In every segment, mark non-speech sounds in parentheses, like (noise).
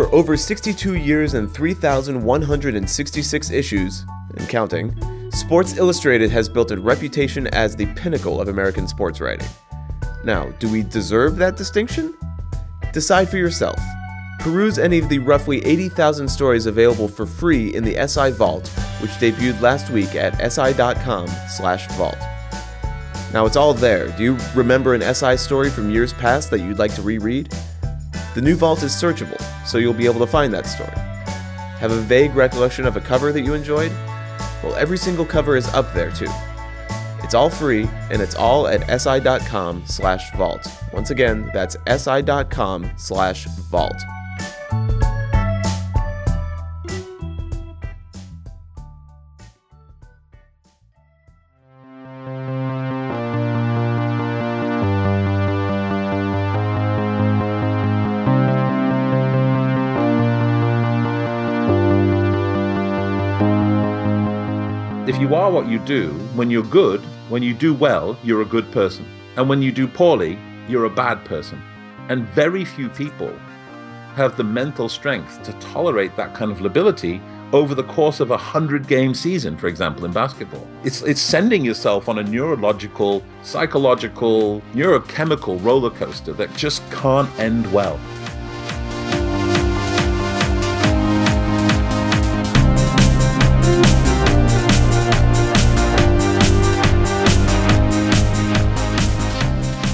For over 62 years and 3,166 issues, and counting, Sports Illustrated has built a reputation as the pinnacle of American sports writing. Now, do we deserve that distinction? Decide for yourself. Peruse any of the roughly 80,000 stories available for free in the SI Vault, which debuted last week at si.com/vault. Now it's all there. Do you remember an SI story from years past that you'd like to reread? The new vault is searchable, so you'll be able to find that story. Have a vague recollection of a cover that you enjoyed? Well, every single cover is up there too. It's all free, and it's all at si.com slash vault. Once again, that's si.com slash vault. What you do, when you're good, when you do well, you're a good person. And when you do poorly, you're a bad person. And very few people have the mental strength to tolerate that kind of lability over the course of a hundred game season, for example, in basketball. It's it's sending yourself on a neurological, psychological, neurochemical roller coaster that just can't end well.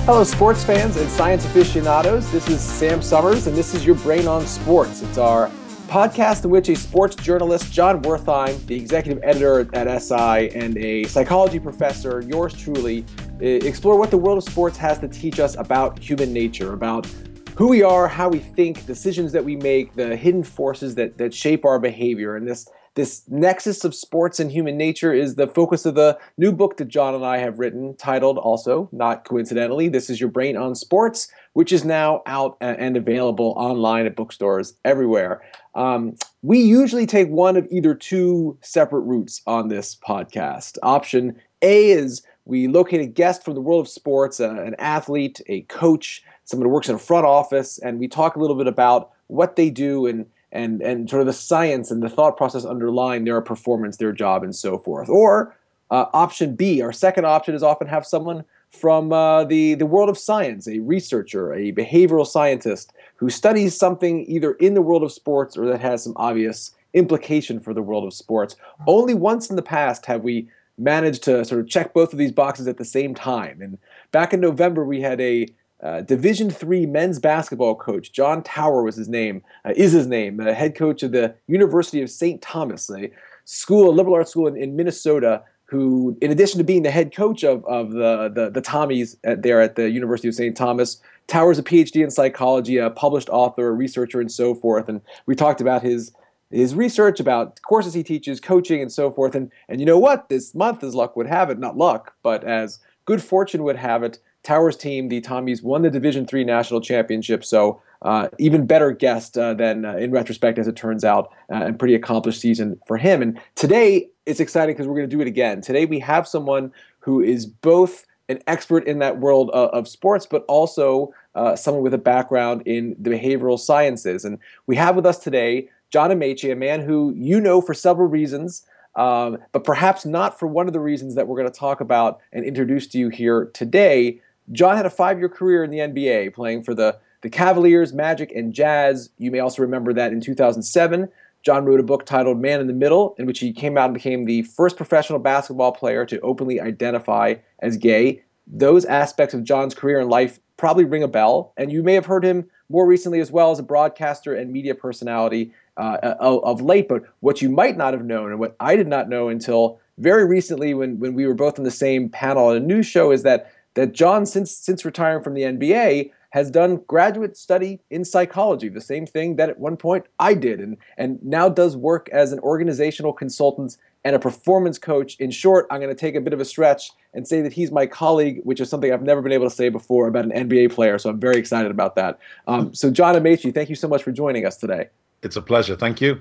Hello, sports fans and science aficionados. This is Sam Sommers, and this is your Brain on Sports. It's our podcast in which a sports journalist, Jon Wertheim, the executive editor at SI, and a psychology professor, yours truly, explore what the world of sports has to teach us about human nature, about who we are, how we think, decisions that we make, the hidden forces that, that shape our behavior. And this this nexus of sports and human nature is the focus of the new book that John and I have written, titled also, not coincidentally, This is Your Brain on Sports, which is now out and available online at bookstores everywhere. Um, we usually take one of either two separate routes on this podcast. Option A is we locate a guest from the world of sports, uh, an athlete, a coach, someone who works in a front office, and we talk a little bit about what they do and and and sort of the science and the thought process underlying their performance, their job, and so forth. Or uh, option B, our second option is often have someone from uh, the the world of science, a researcher, a behavioral scientist who studies something either in the world of sports or that has some obvious implication for the world of sports. Only once in the past have we managed to sort of check both of these boxes at the same time. And back in November, we had a uh, Division three men's basketball coach John Tauer was his name, uh, is his name, uh, head coach of the University of St. Thomas, a school, a liberal arts school in, in, Minnesota. Who, in addition to being the head coach of, of the, the, the Tommies at, there at the University of St. Thomas, Tauer's a PhD in psychology, a published author, a researcher, and so forth. And we talked about his his research about courses he teaches, coaching, and so forth. And and you know what? This month, as luck would have it, not luck, but as good fortune would have it, Tauer's team, the Tommies, won the Division Three national championship. So uh, even better guest uh, than uh, in retrospect, as it turns out, uh, and pretty accomplished season for him. And today it's exciting because we're going to do it again. Today we have someone who is both an expert in that world uh, of sports, but also uh, someone with a background in the behavioral sciences. And we have with us today John Amaechi, a man who you know for several reasons. Um, but perhaps not for one of the reasons that we're going to talk about and introduce to you here today, John had a five year career in the NBA, playing for the, the Cavaliers, Magic, and Jazz. You may also remember that in 2007, John wrote a book titled Man in the Middle, in which he came out and became the first professional basketball player to openly identify as gay. Those aspects of John's career and life probably ring a bell, and you may have heard him more recently as well as a broadcaster and media personality uh, of, late. But what you might not have known, and what I did not know until very recently when, when we were both on the same panel on a news show, is that that John, since since retiring from the NBA, has done graduate study in psychology, the same thing that at one point I did, and and now does work as an organizational consultant and a performance coach. In short, I'm going to take a bit of a stretch and say that he's my colleague, which is something I've never been able to say before about an NBA player. So I'm very excited about that. Um, so John Amaechi, thank you so much for joining us today. It's a pleasure. Thank you.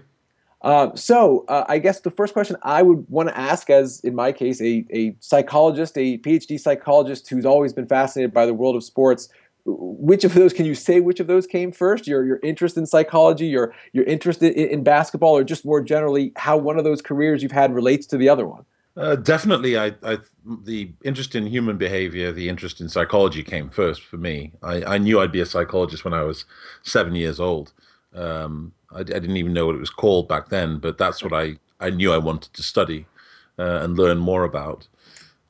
Uh, so uh, I guess the first question I would want to ask, as in my case, a, a psychologist, a PhD psychologist who's always been fascinated by the world of sports, which of those can you say which of those came first? Your your interest in psychology, your your interest in, in basketball, or just more generally how one of those careers you've had relates to the other one? Uh, definitely, I, I, the interest in human behavior, the interest in psychology came first for me. I, I knew I'd be a psychologist when I was seven years old. Um, I, I, didn't even know what it was called back then, but that's what I, I knew I wanted to study uh, and learn more about.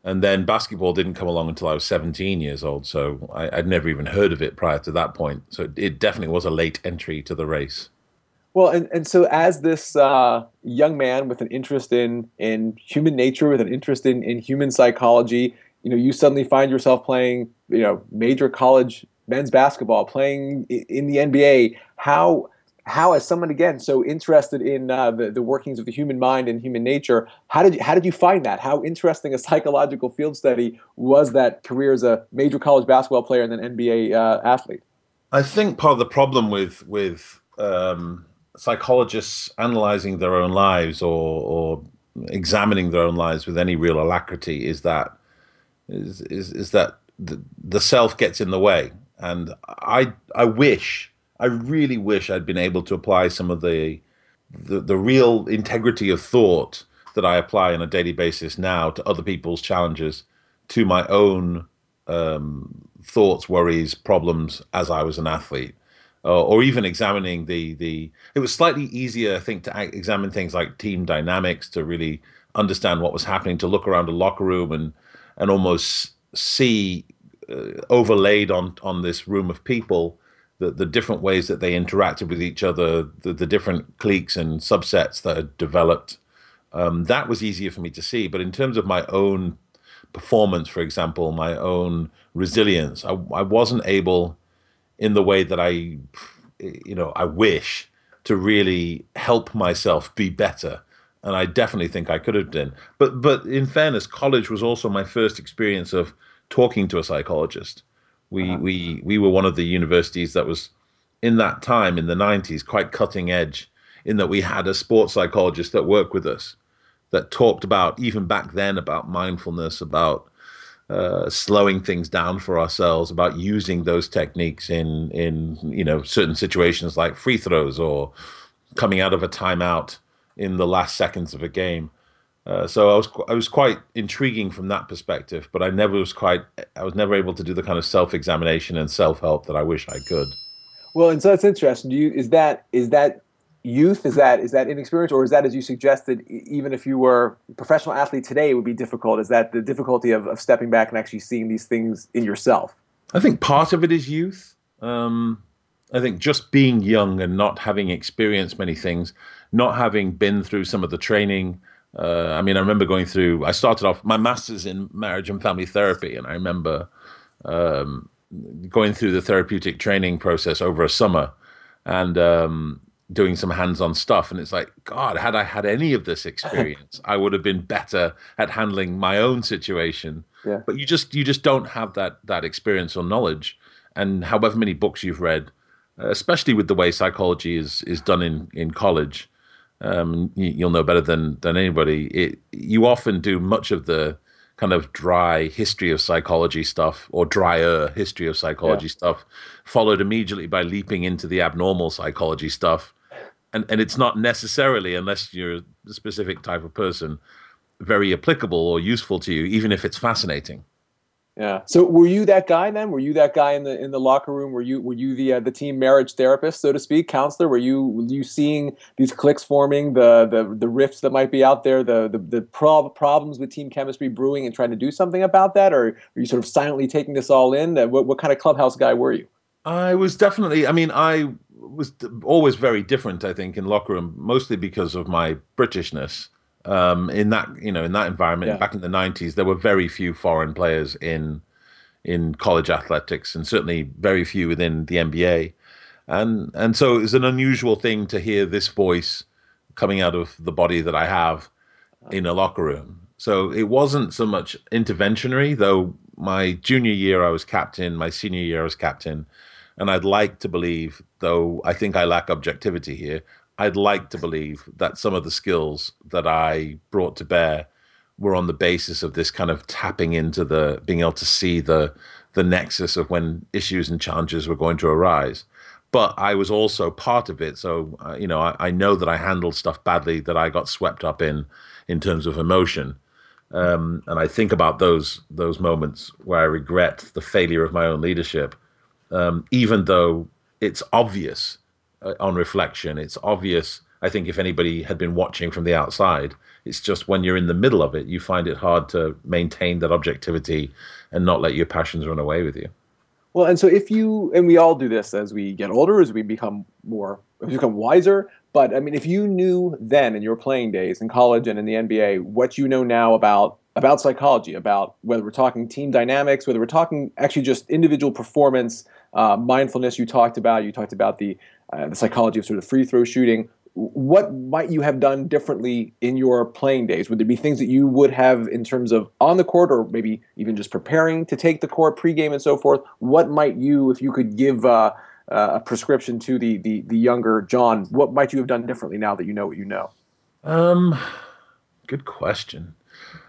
And then basketball didn't come along until I was 17 years old, so I, would never even heard of it prior to that point. So it, it definitely was a late entry to the race. Well, and, and so as this uh, young man with an interest in in human nature, with an interest in, in human psychology, you know, you suddenly find yourself playing, you know, major college men's basketball, playing in the NBA. How how, as someone again so interested in uh, the, the workings of the human mind and human nature, how did you, how did you find that? How interesting a (laughs) psychological field study was that career as a major college basketball player and an NBA uh, athlete? I think part of the problem with with um, psychologists analyzing their own lives or, or examining their own lives with any real alacrity is that is is, is that the, the self gets in the way and i i wish i really wish i'd been able to apply some of the the, the real integrity of thought that i apply on a daily basis now to other people's challenges to my own um, thoughts worries problems as i was an athlete uh, or even examining the the. It was slightly easier, I think, to examine things like team dynamics to really understand what was happening, to look around a locker room and and almost see uh, overlaid on on this room of people the the different ways that they interacted with each other, the the different cliques and subsets that had developed. Um, that was easier for me to see, but in terms of my own performance, for example, my own resilience, I, I wasn't able in the way that I, you know, I wish to really help myself be better. And I definitely think I could have done. But but in fairness, college was also my first experience of talking to a psychologist. We uh-huh. we we were one of the universities that was in that time in the 90s quite cutting edge in that we had a sports psychologist that worked with us that talked about even back then about mindfulness about uh, slowing things down for ourselves, about using those techniques in in you know certain situations like free throws or coming out of a timeout in the last seconds of a game. Uh, so I was I was quite intriguing from that perspective, but I never was quite I was never able to do the kind of self examination and self help that I wish I could. Well, and so that's interesting. Do you is that is that youth? Is that is that inexperience, or is that, as you suggested, even if you were a professional athlete today, it would be difficult? Is that the difficulty of, of stepping back and actually seeing these things in yourself? I think part of it is youth. Um, I think just being young and not having experienced many things, not having been through some of the training. Uh, I mean, I remember going through. I started off my master's in marriage and family therapy, and I remember um, going through the therapeutic training process over a summer, and um, doing some hands-on stuff and it's like god had i had any of this experience i would have been better at handling my own situation (laughs) yeah. but you just you just don't have that that experience or knowledge and however many books you've read especially with the way psychology is is done in in college um, you, will know better than than anybody. It you often do much of the kind of dry history of psychology stuff or drier history of psychology yeah. stuff followed immediately by leaping into the abnormal psychology stuff. And and it's not necessarily unless you're a specific type of person very applicable or useful to you even if it's fascinating yeah so were you that guy then were you that guy in the in the locker room were you were you the uh, the team marriage therapist so to speak counselor were you were you seeing these cliques forming the the the rifts that might be out there the the, the prob- problems with team chemistry brewing and trying to do something about that or are you sort of silently taking this all in what, what kind of clubhouse guy were you I was definitely. I mean, I was always very different. I think in locker room, mostly because of my Britishness. Um, in that you know, in that environment yeah. back in the '90s, there were very few foreign players in in college athletics, and certainly very few within the NBA. And and so it was an unusual thing to hear this voice coming out of the body that I have in a locker room. So it wasn't so much interventionary, though. My junior year, I was captain. My senior year, I was captain and I'd like to believe, though I think I lack objectivity here, I'd like to believe that some of the skills that I brought to bear were on the basis of this kind of tapping into the being able to see the the nexus of when issues and challenges were going to arise. But I was also part of it, so uh, you know I, I, know that I handled stuff badly that I got swept up in in terms of emotion, um, and I think about those those moments where I regret the failure of my own leadership, um, even though it's obvious on reflection. It's obvious. I think if anybody had been watching from the outside, it's just when you're in the middle of it, you find it hard to maintain that objectivity and not let your passions run away with you. Well, and so if you and we all do this as we get older, as we become more, we become wiser. But I mean, if you knew then in your playing days in college and in the NBA what you know now about about psychology, about whether we're talking team dynamics, whether we're talking actually just individual performance, uh, mindfulness. You talked about. You talked about the uh, the psychology of sort of free throw shooting what might you have done differently in your playing days? Would there be things that you would have in terms of on the court, or maybe even just preparing to take the court pregame and so forth? What might you, if you could give uh, uh, a prescription to the, the the younger John, what might you have done differently now that you know what you know? Um, good question.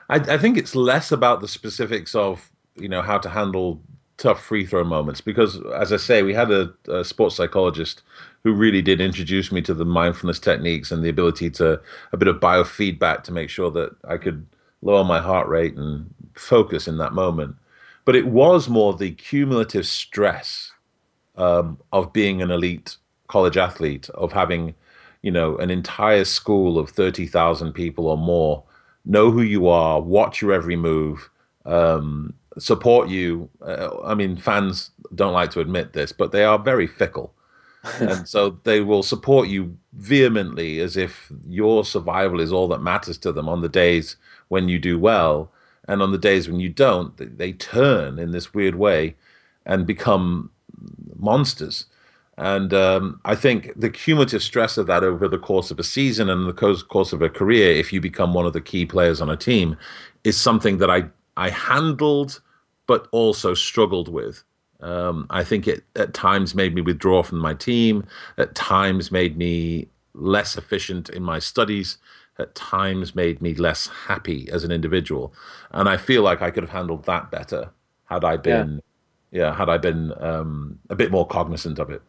I, I think it's less about the specifics of you know how to handle tough free throw moments because, as I say, we had a, a, sports psychologist who really did introduce me to the mindfulness techniques and the ability to a bit of biofeedback to make sure that I could lower my heart rate and focus in that moment. But it was more the cumulative stress um, of being an elite college athlete, of having, you know, an entire school of thirty thousand people or more know who you are, watch your every move. Um, support you. Uh, I mean, fans don't like to admit this, but they are very fickle. (laughs) and so they will support you vehemently as if your survival is all that matters to them on the days when you do well. And on the days when you don't, they, turn in this weird way and become monsters. And um, I think the cumulative stress of that over the course of a season and the course of a career, if you become one of the key players on a team, is something that I I handled but also struggled with. Um, I think it at times made me withdraw from my team, at times made me less efficient in my studies, at times made me less happy as an individual. And I feel like I could have handled that better had I been, yeah, yeah had I been um, a bit more cognizant of it.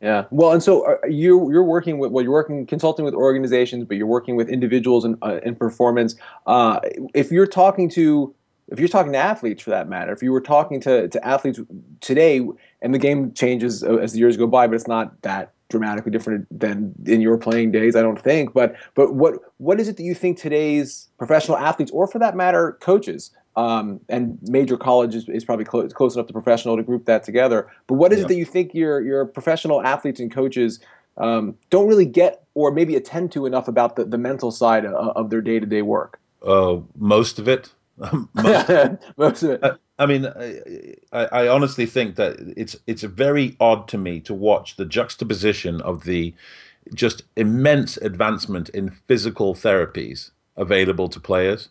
Yeah. Well, and so uh, you you're working with well, you're working consulting with organizations, but you're working with individuals in uh, in performance. Uh, if you're talking to if you're talking to athletes for that matter, if you were talking to, to athletes today, and the game changes as the years go by, but it's not that dramatically different than in your playing days, I don't think. But but what what is it that you think today's professional athletes, or for that matter, coaches, um, and major college is, is probably close, close enough to professional to group that together. But what is yeah. it that you think your your professional athletes and coaches um, don't really get, or maybe attend to enough about the, the mental side of, of their day to day work? Uh, most of it. Most, (laughs) most of it. I, I mean, I, I, honestly think that it's it's very odd to me to watch the juxtaposition of the just immense advancement in physical therapies available to players.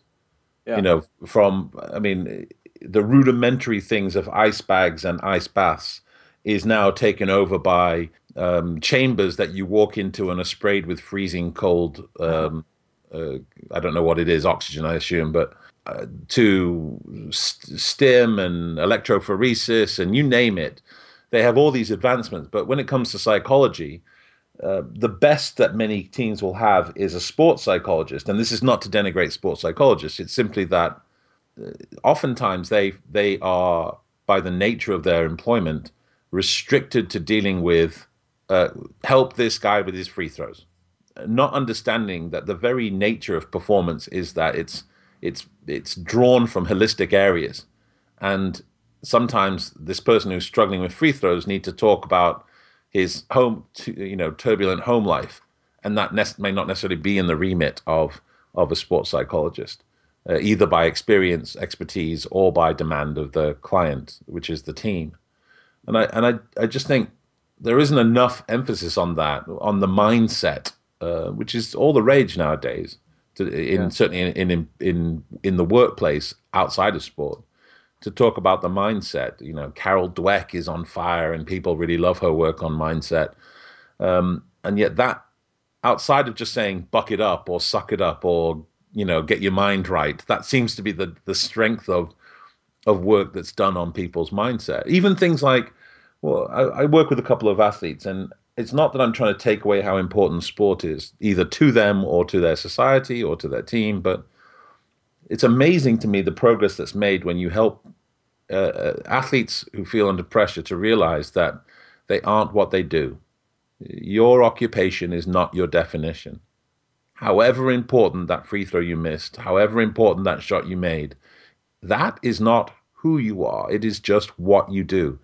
Yeah. You know, from I mean, the rudimentary things of ice bags and ice baths is now taken over by um, chambers that you walk into and are sprayed with freezing cold. Um, uh, I don't know what it is, oxygen, I assume, but to stim and electrophoresis and you name it. They have all these advancements, but when it comes to psychology, uh, the best that many teams will have is a sports psychologist, and this is not to denigrate sports psychologists. It's simply that uh, oftentimes they they are by the nature of their employment restricted to dealing with uh, help this guy with his free throws, not understanding that the very nature of performance is that it's it's it's drawn from holistic areas, and sometimes this person who's struggling with free throws need to talk about his home, you know, turbulent home life, and that may not necessarily be in the remit of of a sports psychologist, uh, either by experience, expertise, or by demand of the client, which is the team. And I and I I just think there isn't enough emphasis on that, on the mindset, uh, which is all the rage nowadays to, in yeah. certainly in, in in in the workplace outside of sport to talk about the mindset. You know, Carol Dweck is on fire, and people really love her work on mindset. Um, and yet, that outside of just saying "buck it up" or "suck it up" or you know, get your mind right, that seems to be the the strength of of work that's done on people's mindset. Even things like, well, I, I work with a couple of athletes, and it's not that I'm trying to take away how important sport is, either to them or to their society or to their team, but it's amazing to me the progress that's made when you help uh, uh athletes who feel under pressure to realize that they aren't what they do. Your occupation is not your definition. However important that free throw you missed, however important that shot you made, that is not who you are. It is just what you do.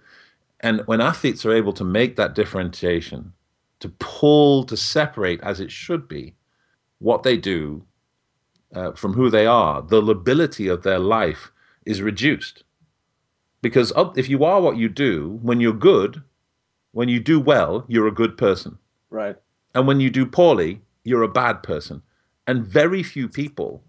And when athletes are able to make that differentiation, to pull, to separate as it should be, what they do uh, from who they are, the lability of their life is reduced. Because if you are what you do, when you're good, when you do well, you're a good person. Right. And when you do poorly, you're a bad person. And very few people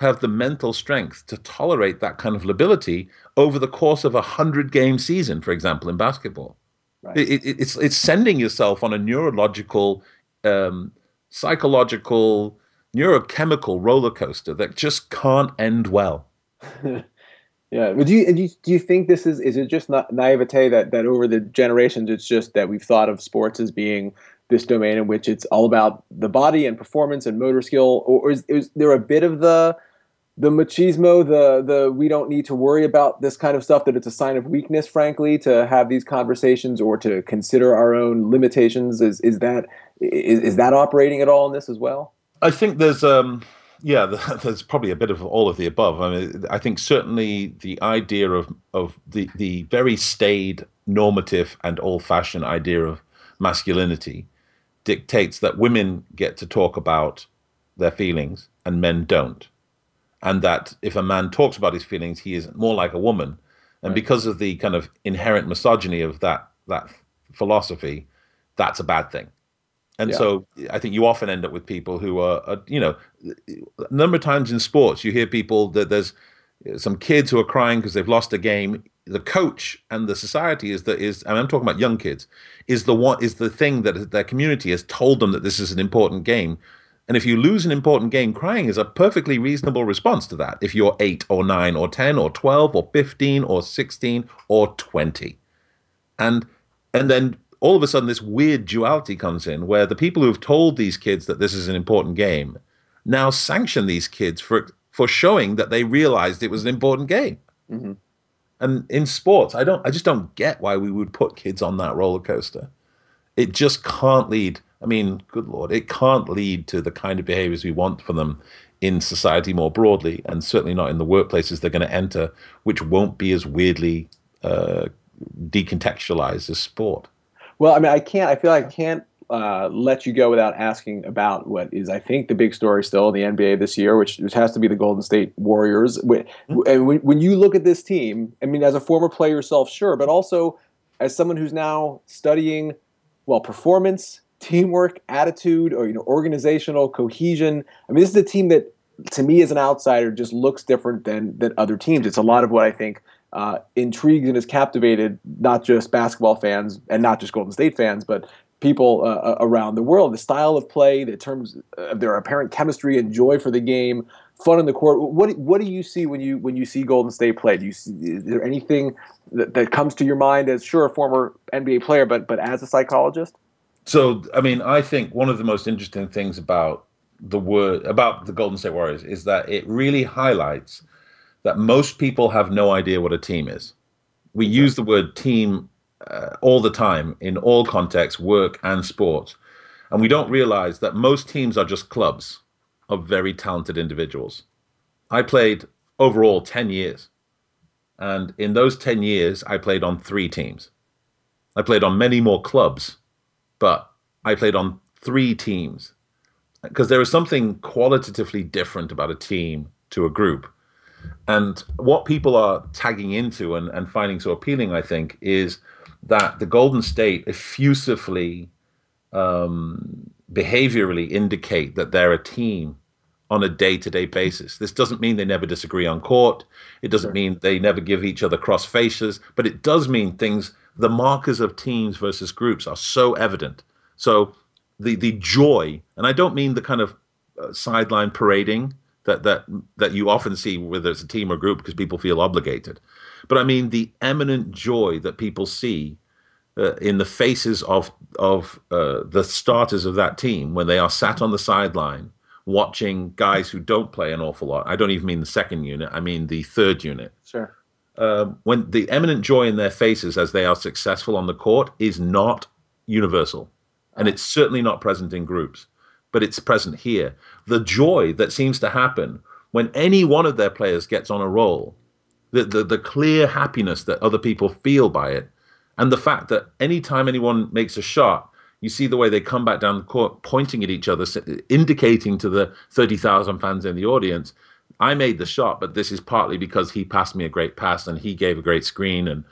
have the mental strength to tolerate that kind of lability over the course of a hundred game season, for example, in basketball. Right. It, it, it's it's sending yourself on a neurological, um, psychological, neurochemical roller coaster that just can't end well. (laughs) yeah, but do you, do you do you think this is is it just not naivete that that over the generations it's just that we've thought of sports as being this domain in which it's all about the body and performance and motor skill, or is, is there a bit of the the machismo, the the we don't need to worry about this kind of stuff, that it's a sign of weakness, frankly, to have these conversations or to consider our own limitations. Is is that is, is that operating at all in this as well? I think there's um yeah, (laughs) there's probably a bit of all of the above. I mean, I think certainly the idea of of the the very staid, normative, and old-fashioned idea of masculinity dictates that women get to talk about their feelings and men don't and that if a man talks about his feelings, he is more like a woman. And right. because of the kind of inherent misogyny of that that philosophy, that's a bad thing. And yeah. so I think you often end up with people who are, are, you know, a number of times in sports, you hear people that there's some kids who are crying because they've lost a game. The coach and the society is that is, and I'm talking about young kids, is the one is the thing that their community has told them that this is an important game. And if you lose an important game, crying is a perfectly reasonable response to that. If you're eight or nine or 10 or 12 or 15 or 16 or 20. And, and then all of a sudden, this weird duality comes in where the people who have told these kids that this is an important game now sanction these kids for, for showing that they realized it was an important game. Mm-hmm. And in sports, I don't, I just don't get why we would put kids on that roller coaster. It just can't lead I mean, good lord, it can't lead to the kind of behaviors we want for them in society more broadly, and certainly not in the workplaces they're going to enter, which won't be as weirdly uh, decontextualized as sport. Well, I mean, I can't. I feel like I can't uh, let you go without asking about what is, I think, the big story still in the NBA this year, which, which has to be the Golden State Warriors. Mm-hmm. And when, when you look at this team, I mean, as a former player yourself, sure, but also as someone who's now studying, well, performance teamwork, attitude, or you know, organizational cohesion. I mean, this is a team that, to me, as an outsider, just looks different than than other teams. It's a lot of what I think uh, intrigues and has captivated not just basketball fans and not just Golden State fans, but people uh, uh around the world. The style of play, the terms of their apparent chemistry and joy for the game, fun in the court. What what do you see when you when you see Golden State play? Do you see, is there anything that, that comes to your mind as sure a former NBA player, but but as a psychologist? So, I mean, I think one of the most interesting things about the word about the Golden State Warriors is that it really highlights that most people have no idea what a team is. We use the word team uh, all the time in all contexts, work and sports, and we don't realize that most teams are just clubs of very talented individuals. I played overall 10 years. And in those 10 years, I played on three teams. I played on many more clubs but I played on three teams because there is something qualitatively different about a team to a group. And what people are tagging into and, and finding so appealing, I think, is that the Golden State effusively, um, behaviorally indicate that they're a team on a day to day basis. This doesn't mean they never disagree on court. It doesn't mean they never give each other cross faces, but it does mean things the markers of teams versus groups are so evident. So the the joy, and I don't mean the kind of uh, sideline parading that that that you often see whether it's a team or group because people feel obligated. But I mean the eminent joy that people see uh, in the faces of of uh, the starters of that team when they are sat on the sideline watching guys who don't play an awful lot. I don't even mean the second unit. I mean the third unit. Sure. Uh, when the eminent joy in their faces as they are successful on the court is not universal, and it's certainly not present in groups, but it's present here. The joy that seems to happen when any one of their players gets on a roll, the, the, the clear happiness that other people feel by it, and the fact that anytime anyone makes a shot, you see the way they come back down the court, pointing at each other, indicating to the 30,000 fans in the audience, I made the shot, but this is partly because he passed me a great pass and he gave a great screen. And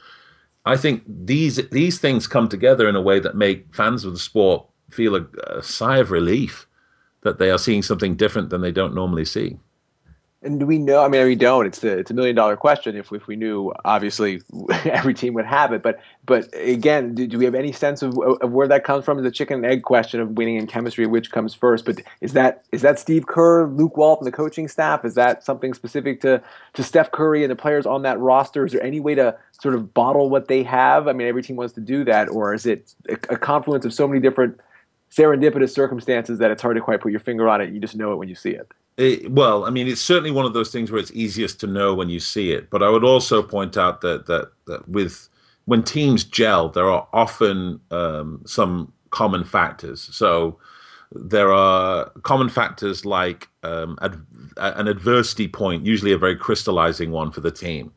I think these these things come together in a way that make fans of the sport feel a, a sigh of relief that they are seeing something different than they don't normally see. And do we know? I mean, we don't. It's a it's a million dollar question. If if we knew, obviously (laughs) every team would have it. But but again, do, do we have any sense of, of where that comes from? A chicken and egg question of winning in chemistry, which comes first. But is that is that Steve Kerr, Luke Walton, the coaching staff? Is that something specific to to Steph Curry and the players on that roster? Is there any way to sort of bottle what they have? I mean, every team wants to do that, or is it a, a confluence of so many different serendipitous circumstances that it's hard to quite put your finger on it? You just know it when you see it. It, well, I mean, it's certainly one of those things where it's easiest to know when you see it. But I would also point out that that, that with when teams gel, there are often um, some common factors. So there are common factors like um, ad, an adversity point, usually a very crystallizing one for the team.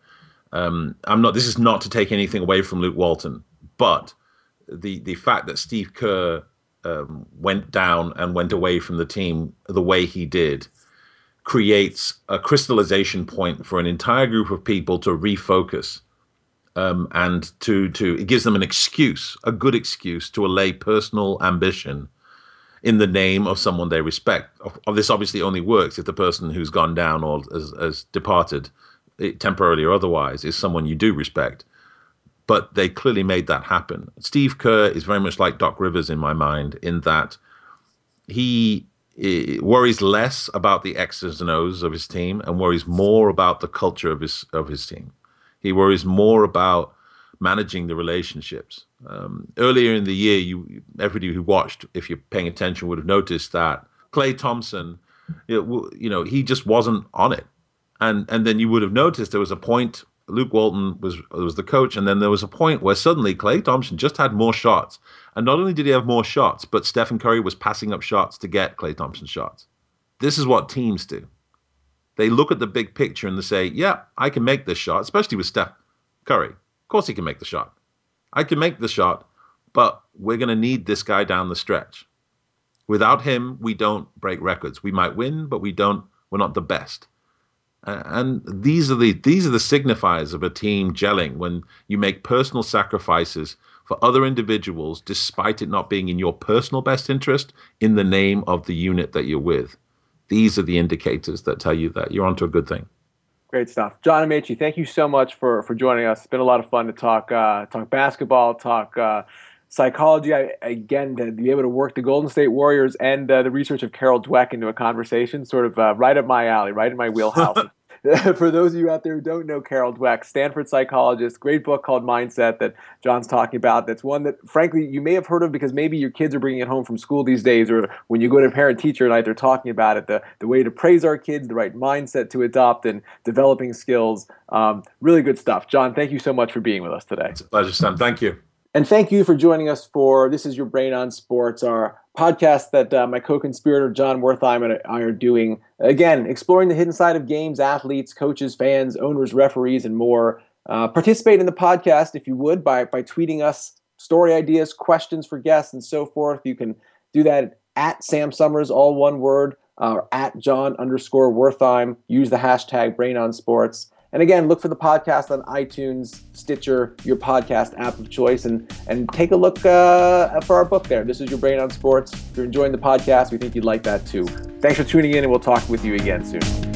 Um, I'm not. This is not to take anything away from Luke Walton, but the the fact that Steve Kerr um, went down and went away from the team the way he did creates a crystallization point for an entire group of people to refocus um, and to to it gives them an excuse, a good excuse to allay personal ambition in the name of someone they respect. This obviously only works if the person who's gone down or has, has departed, eh, temporarily or otherwise, is someone you do respect. But they clearly made that happen. Steve Kerr is very much like Doc Rivers in my mind, in that he worries less about the X's and O's of his team and worries more about the culture of his of his team. He worries more about managing the relationships. Um, earlier in the year, you everybody who watched, if you're paying attention, would have noticed that Klay Thompson, you know, he just wasn't on it, and and then you would have noticed there was a point Luke Walton was was the coach, and then there was a point where suddenly Klay Thompson just had more shots, and not only did he have more shots, but Stephen Curry was passing up shots to get Klay Thompson shots. This is what teams do. They look at the big picture and they say, "Yeah, I can make this shot," especially with Steph Curry. Of course, he can make the shot. I can make the shot, but we're going to need this guy down the stretch. Without him, we don't break records. We might win, but we don't. We're not the best and these are the these are the signifiers of a team gelling when you make personal sacrifices for other individuals despite it not being in your personal best interest in the name of the unit that you're with. These are the indicators that tell you that you're onto a good thing. Great stuff. John Amaechi thank you so much for for joining us. It's been a lot of fun to talk uh, talk basketball talk uh, psychology. I, again, to be able to work the Golden State Warriors and uh, the research of Carol Dweck into a conversation, sort of uh, right up my alley, right in my wheelhouse. (laughs) (laughs) For those of you out there who don't know Carol Dweck, Stanford psychologist, great book called Mindset that John's talking about. That's one that, frankly, you may have heard of because maybe your kids are bringing it home from school these days, or when you go to parent teacher night, they're talking about it. The, the way to praise our kids, the right mindset to adopt, and developing skills. Um, really good stuff. John, thank you so much for being with us today. It's a pleasure, Sam. Thank you. And thank you for joining us for This is Your Brain on Sports, our podcast that uh, my co conspirator Jon Wertheim and I are doing. Again, exploring the hidden side of games, athletes, coaches, fans, owners, referees, and more. Uh, participate in the podcast if you would by, by tweeting us story ideas, questions for guests, and so forth. You can do that at Sam Sommers, all one word, uh, or at Jon underscore Wertheim. Use the hashtag Brain on Sports. And again, look for the podcast on iTunes, Stitcher, your podcast app of choice, and and take a look uh, for our book there. This is your brain on sports. If you're enjoying the podcast, we think you'd like that too. Thanks for tuning in, and we'll talk with you again soon.